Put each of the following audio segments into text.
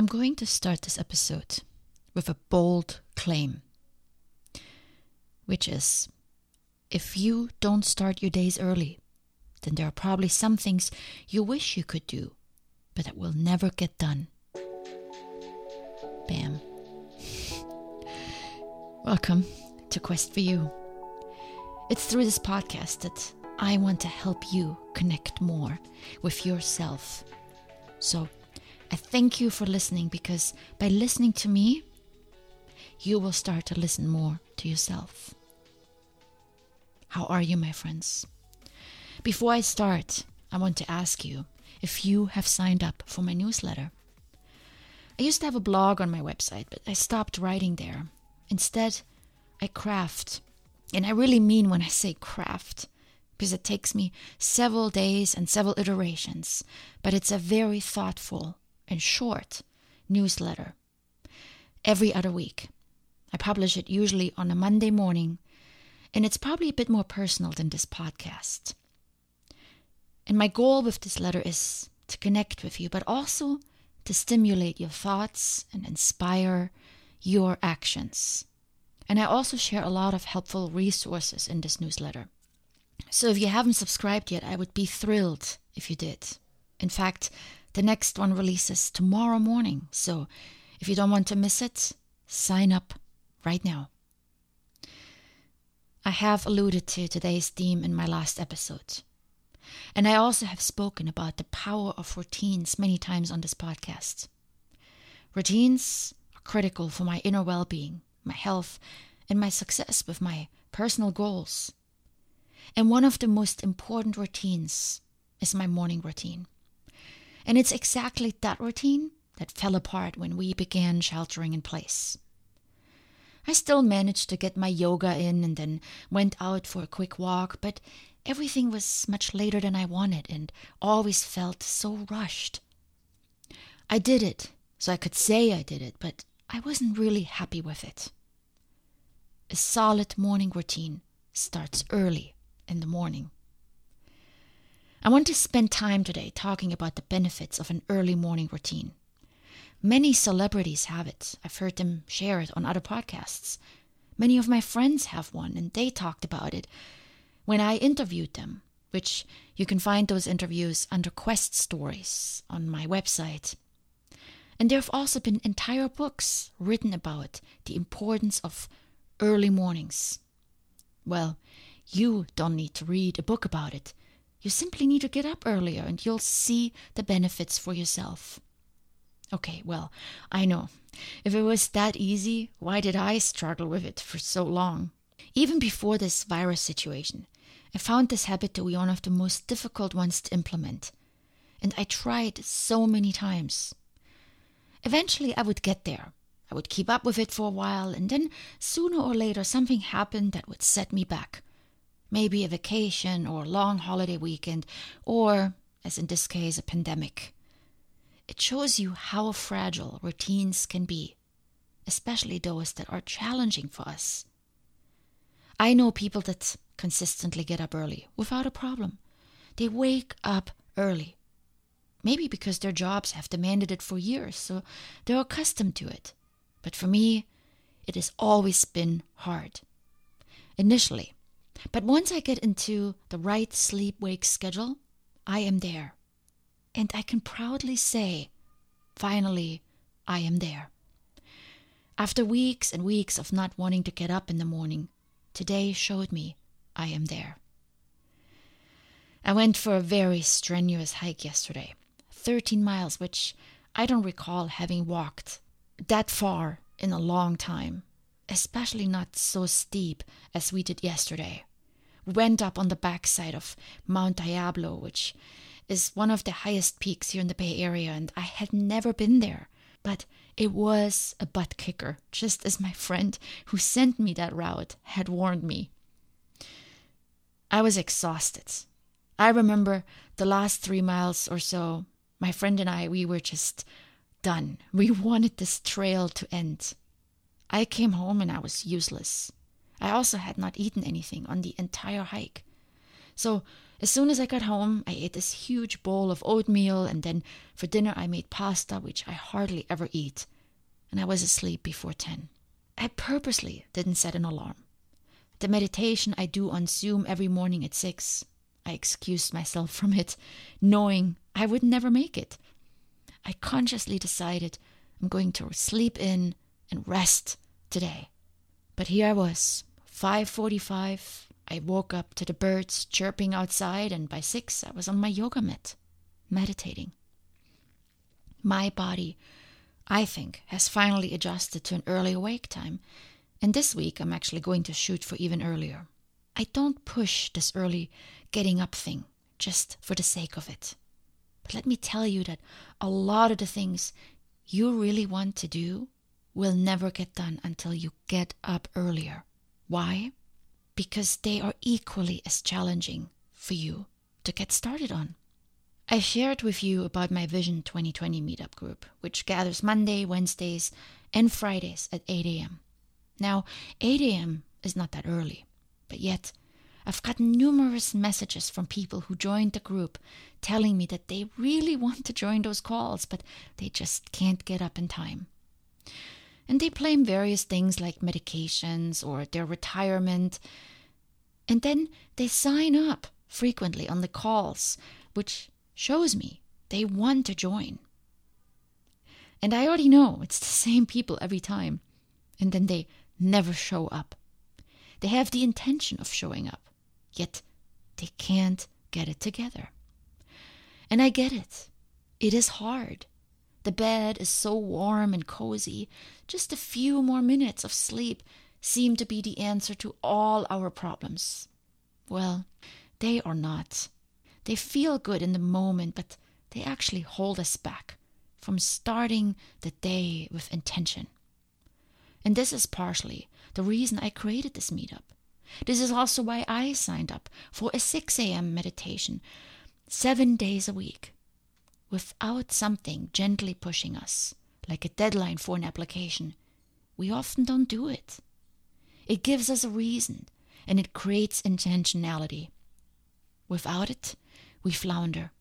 I'm going to start this episode with a bold claim, which is if you don't start your days early, then there are probably some things you wish you could do, but that will never get done. Bam. Welcome to Quest for You. It's through this podcast that I want to help you connect more with yourself. So, thank you for listening because by listening to me, you will start to listen more to yourself. How are you, my friends? Before I start, I want to ask you if you have signed up for my newsletter. I used to have a blog on my website, but I stopped writing there. Instead, I craft. And I really mean when I say craft, because it takes me several days and several iterations, but it's a very thoughtful and short newsletter every other week. I publish it usually on a Monday morning, and it's probably a bit more personal than this podcast. And my goal with this letter is to connect with you, but also to stimulate your thoughts and inspire your actions. And I also share a lot of helpful resources in this newsletter. So if you haven't subscribed yet, I would be thrilled if you did. In fact, the next one releases tomorrow morning. So if you don't want to miss it, sign up right now. I have alluded to today's theme in my last episode. And I also have spoken about the power of routines many times on this podcast. Routines are critical for my inner well being, my health, and my success with my personal goals. And one of the most important routines is my morning routine. And it's exactly that routine that fell apart when we began sheltering in place. I still managed to get my yoga in and then went out for a quick walk, but everything was much later than I wanted and always felt so rushed. I did it, so I could say I did it, but I wasn't really happy with it. A solid morning routine starts early in the morning. I want to spend time today talking about the benefits of an early morning routine. Many celebrities have it. I've heard them share it on other podcasts. Many of my friends have one, and they talked about it when I interviewed them, which you can find those interviews under Quest Stories on my website. And there have also been entire books written about the importance of early mornings. Well, you don't need to read a book about it. You simply need to get up earlier and you'll see the benefits for yourself. Okay, well, I know. If it was that easy, why did I struggle with it for so long? Even before this virus situation, I found this habit to be one of the most difficult ones to implement. And I tried so many times. Eventually, I would get there. I would keep up with it for a while, and then sooner or later, something happened that would set me back maybe a vacation or a long holiday weekend, or, as in this case, a pandemic. It shows you how fragile routines can be, especially those that are challenging for us. I know people that consistently get up early without a problem. They wake up early. Maybe because their jobs have demanded it for years, so they're accustomed to it. But for me, it has always been hard. Initially, but once I get into the right sleep wake schedule, I am there. And I can proudly say, finally, I am there. After weeks and weeks of not wanting to get up in the morning, today showed me I am there. I went for a very strenuous hike yesterday 13 miles, which I don't recall having walked that far in a long time, especially not so steep as we did yesterday went up on the backside of Mount Diablo, which is one of the highest peaks here in the Bay Area, and I had never been there. But it was a butt kicker, just as my friend who sent me that route had warned me. I was exhausted. I remember the last three miles or so, my friend and I, we were just done. We wanted this trail to end. I came home and I was useless. I also had not eaten anything on the entire hike. So As soon as I got home, I ate this huge bowl of oatmeal, and then for dinner, I made pasta, which I hardly ever eat, and I was asleep before 10. I purposely didn't set an alarm. The meditation I do on Zoom every morning at 6, I excused myself from it, knowing I would never make it. I consciously decided I'm going to sleep in and rest today. But here I was, 5:45. I woke up to the birds chirping outside and by 6 I was on my yoga mat, meditating. My body, I think, has finally adjusted to an early awake time, and this week I'm actually going to shoot for even earlier. I don't push this early getting up thing just for the sake of it. But let me tell you that a lot of the things you really want to do will never get done until you get up earlier. Why? Because they are equally as challenging for you to get started on. I shared with you about my Vision 2020 meetup group, which gathers Monday, Wednesdays, and Fridays at 8 a.m. Now, 8 a.m. is not that early, but yet I've gotten numerous messages from people who joined the group telling me that they really want to join those calls, but they just can't get up in time. And they blame various things like medications or their retirement. And then they sign up frequently on the calls, which shows me they want to join. And I already know it's the same people every time. And then they never show up. They have the intention of showing up, yet they can't get it together. And I get it. It is hard. The bed is so warm and cozy. Just a few more minutes of sleep seem to be the answer to all our problems. Well, they are not. They feel good in the moment, but they actually hold us back from starting the day with intention. And this is partially the reason I created this meetup. This is also why I signed up for a 6 a.m. meditation seven days a week without something gently pushing us, like a deadline for an application. We often don't do it. It gives us a reason and it creates intentionality. Without it, we flounder.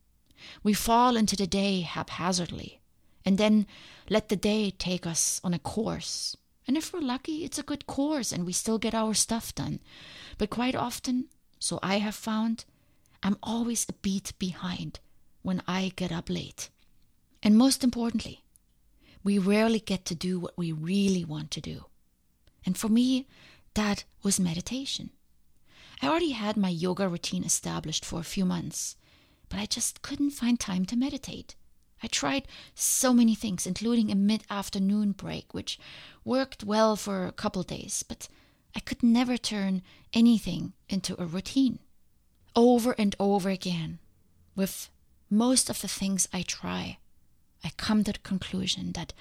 We fall into the day haphazardly and then let the day take us on a course and if we're lucky, it's a good course and we still get our stuff done. But quite often, so I have found, I'm always a beat behind when I get up late. And most importantly, we rarely get to do what we really want to do. And for me, that was meditation. I already had my yoga routine established for a few months, but I just couldn't find time to meditate. I tried so many things, including a mid afternoon break, which worked well for a couple days, but I could never turn anything into a routine. Over and over again, with most of the things I try, I come to the conclusion that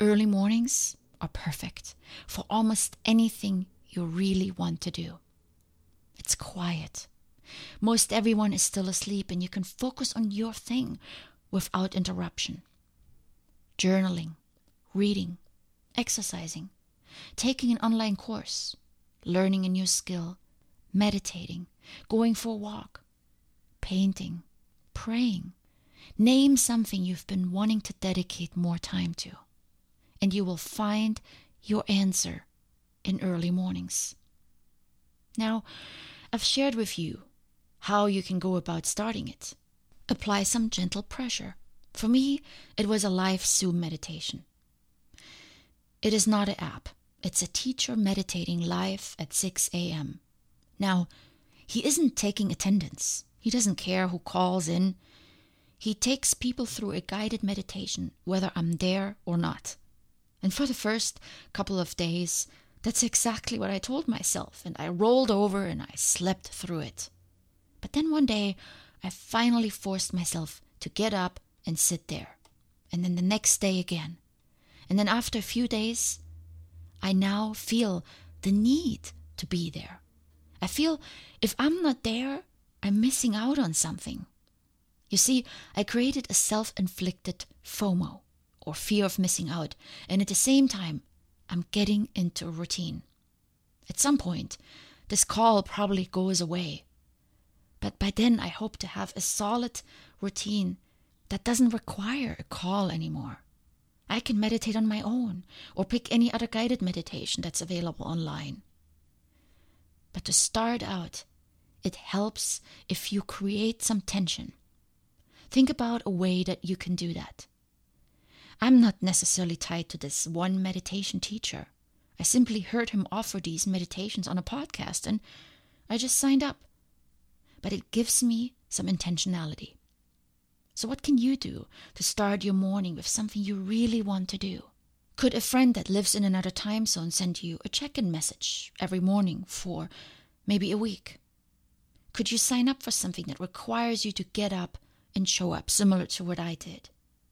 early mornings are perfect for almost anything you really want to do. It's quiet. Most everyone is still asleep, and you can focus on your thing without interruption. Journaling, reading, exercising, taking an online course, learning a new skill, meditating, going for a walk, painting, praying. Name something you've been wanting to dedicate more time to, and you will find your answer in early mornings. Now, I've shared with you how you can go about starting it apply some gentle pressure. For me, it was a live Zoom meditation. It is not an app, it's a teacher meditating live at 6 a.m. Now, he isn't taking attendance, he doesn't care who calls in. He takes people through a guided meditation, whether I'm there or not. And for the first couple of days, that's exactly what I told myself, and I rolled over and I slept through it. But then one day, I finally forced myself to get up and sit there. And then the next day again. And then after a few days, I now feel the need to be there. I feel if I'm not there, I'm missing out on something. You see, I created a self inflicted FOMO, or fear of missing out, and at the same time, I'm getting into a routine. At some point, this call probably goes away, But by then, I hope to have a solid routine that doesn't require a call anymore. I can meditate on my own or pick any other guided meditation that's available online. But to start out, it helps if you create some tension. Think about a way that you can do that. I'm not necessarily tied to this one meditation teacher. I simply heard him offer these meditations on a podcast and I just signed up. But it gives me some intentionality. So, what can you do to start your morning with something you really want to do? Could a friend that lives in another time zone send you a check in message every morning for maybe a week? Could you sign up for something that requires you to get up and show up, similar to what I did?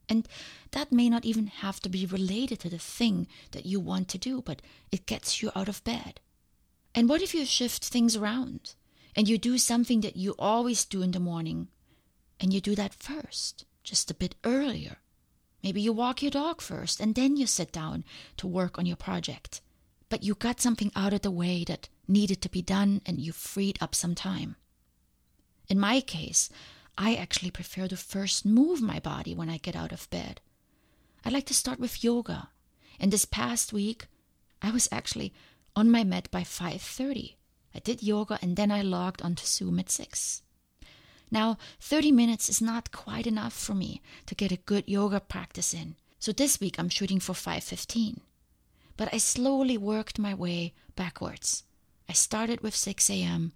And that may not even have to be related to the thing that you want to do, but it gets you out of bed. And what if you shift things around and you do something that you always do in the morning and you do that first, just a bit earlier. Maybe you walk your dog first and then you sit down to work on your project. But you got something out of the way that needed to be done and you freed up some time. In my case, I actually prefer to first move my body when I get out of bed. I like to start with yoga. And this past week, I was actually on my mat by 5:30. I did yoga and then I logged onto Zoom at 6. Now, 30 minutes is not quite enough for me to get a good yoga practice in. So this week I'm shooting for 5:15. But I slowly worked my way backwards. I started with 6 a.m.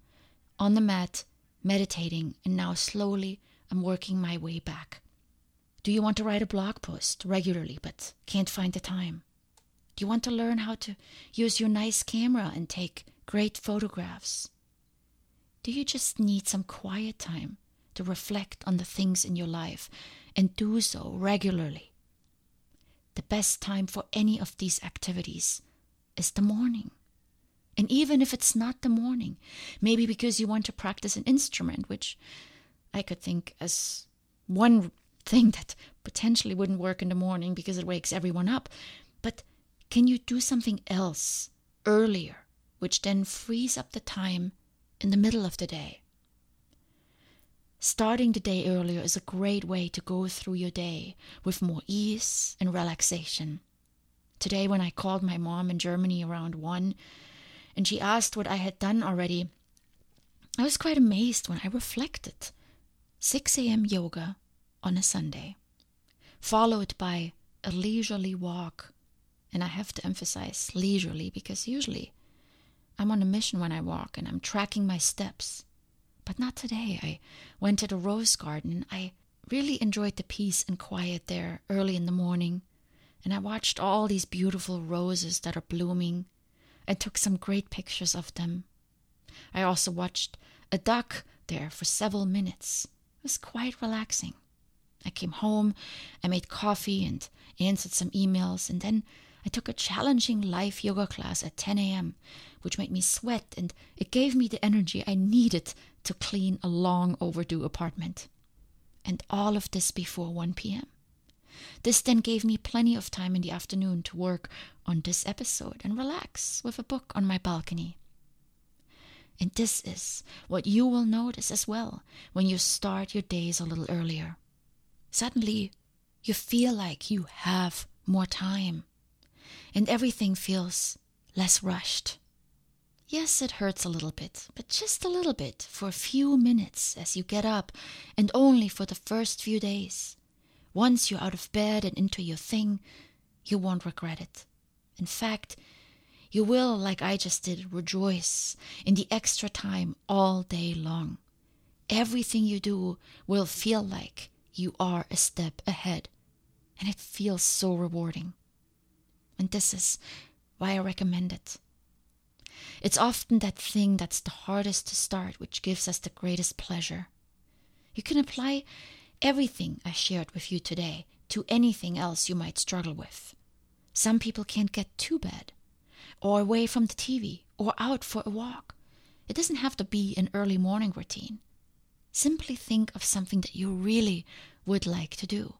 on the mat, meditating, and now slowly I'm working my way back. Do you want to write a blog post regularly but can't find the time? Do you want to learn how to use your nice camera and take great photographs? Do you just need some quiet time to reflect on the things in your life and do so regularly. The best time for any of these activities is the morning. And even if it's not the morning, maybe because you want to practice an instrument, which I could think as one thing that potentially wouldn't work in the morning because it wakes everyone up. But can you do something else earlier, which then frees up the time in the middle of the day? Starting the day earlier is a great way to go through your day with more ease and relaxation. Today, when I called my mom in Germany around 1 and she asked what I had done already, I was quite amazed when I reflected. 6 a.m. yoga on a Sunday, followed by a leisurely walk. And I have to emphasize leisurely because usually I'm on a mission when I walk and I'm tracking my steps. But not today. I went to the rose garden. I really enjoyed the peace and quiet there early in the morning. And I watched all these beautiful roses that are blooming. I took some great pictures of them. I also watched a duck there for several minutes. It was quite relaxing. I came home, I made coffee and answered some emails, and then I took a challenging live yoga class at 10 a.m., which made me sweat and it gave me the energy I needed to clean a long overdue apartment. And all of this before 1 p.m. This then gave me plenty of time in the afternoon to work on this episode and relax with a book on my balcony. And this is what you will notice as well when you start your days a little earlier. Suddenly, you feel like you have more time, and everything feels less rushed. Yes, it hurts a little bit, but just a little bit for a few minutes as you get up, and only for the first few days. Once you're out of bed and into your thing, you won't regret it. In fact, you will, like I just did, rejoice in the extra time all day long. Everything you do will feel like you are a step ahead, and it feels so rewarding. And this is why I recommend it. It's often that thing that's the hardest to start which gives us the greatest pleasure. You can apply everything I shared with you today to anything else you might struggle with. Some people can't get to bed, or away from the TV, or out for a walk. It doesn't have to be an early morning routine. Simply think of something that you really would like to do,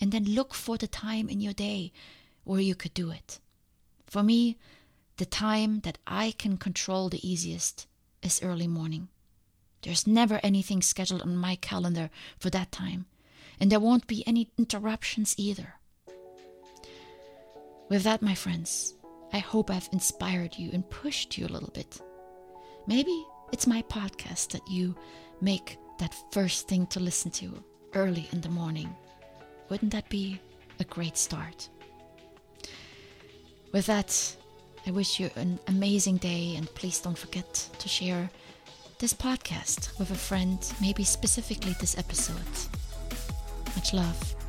and then look for the time in your day where you could do it. For me, the time that I can control the easiest is early morning. There's never anything scheduled on my calendar for that time, and there won't be any interruptions either. With that, my friends, I hope I've inspired you and pushed you a little bit. Maybe it's my podcast that you make that first thing to listen to early in the morning. Wouldn't that be a great start? With that, I wish you an amazing day and please don't forget to share this podcast with a friend, maybe specifically this episode. Much love.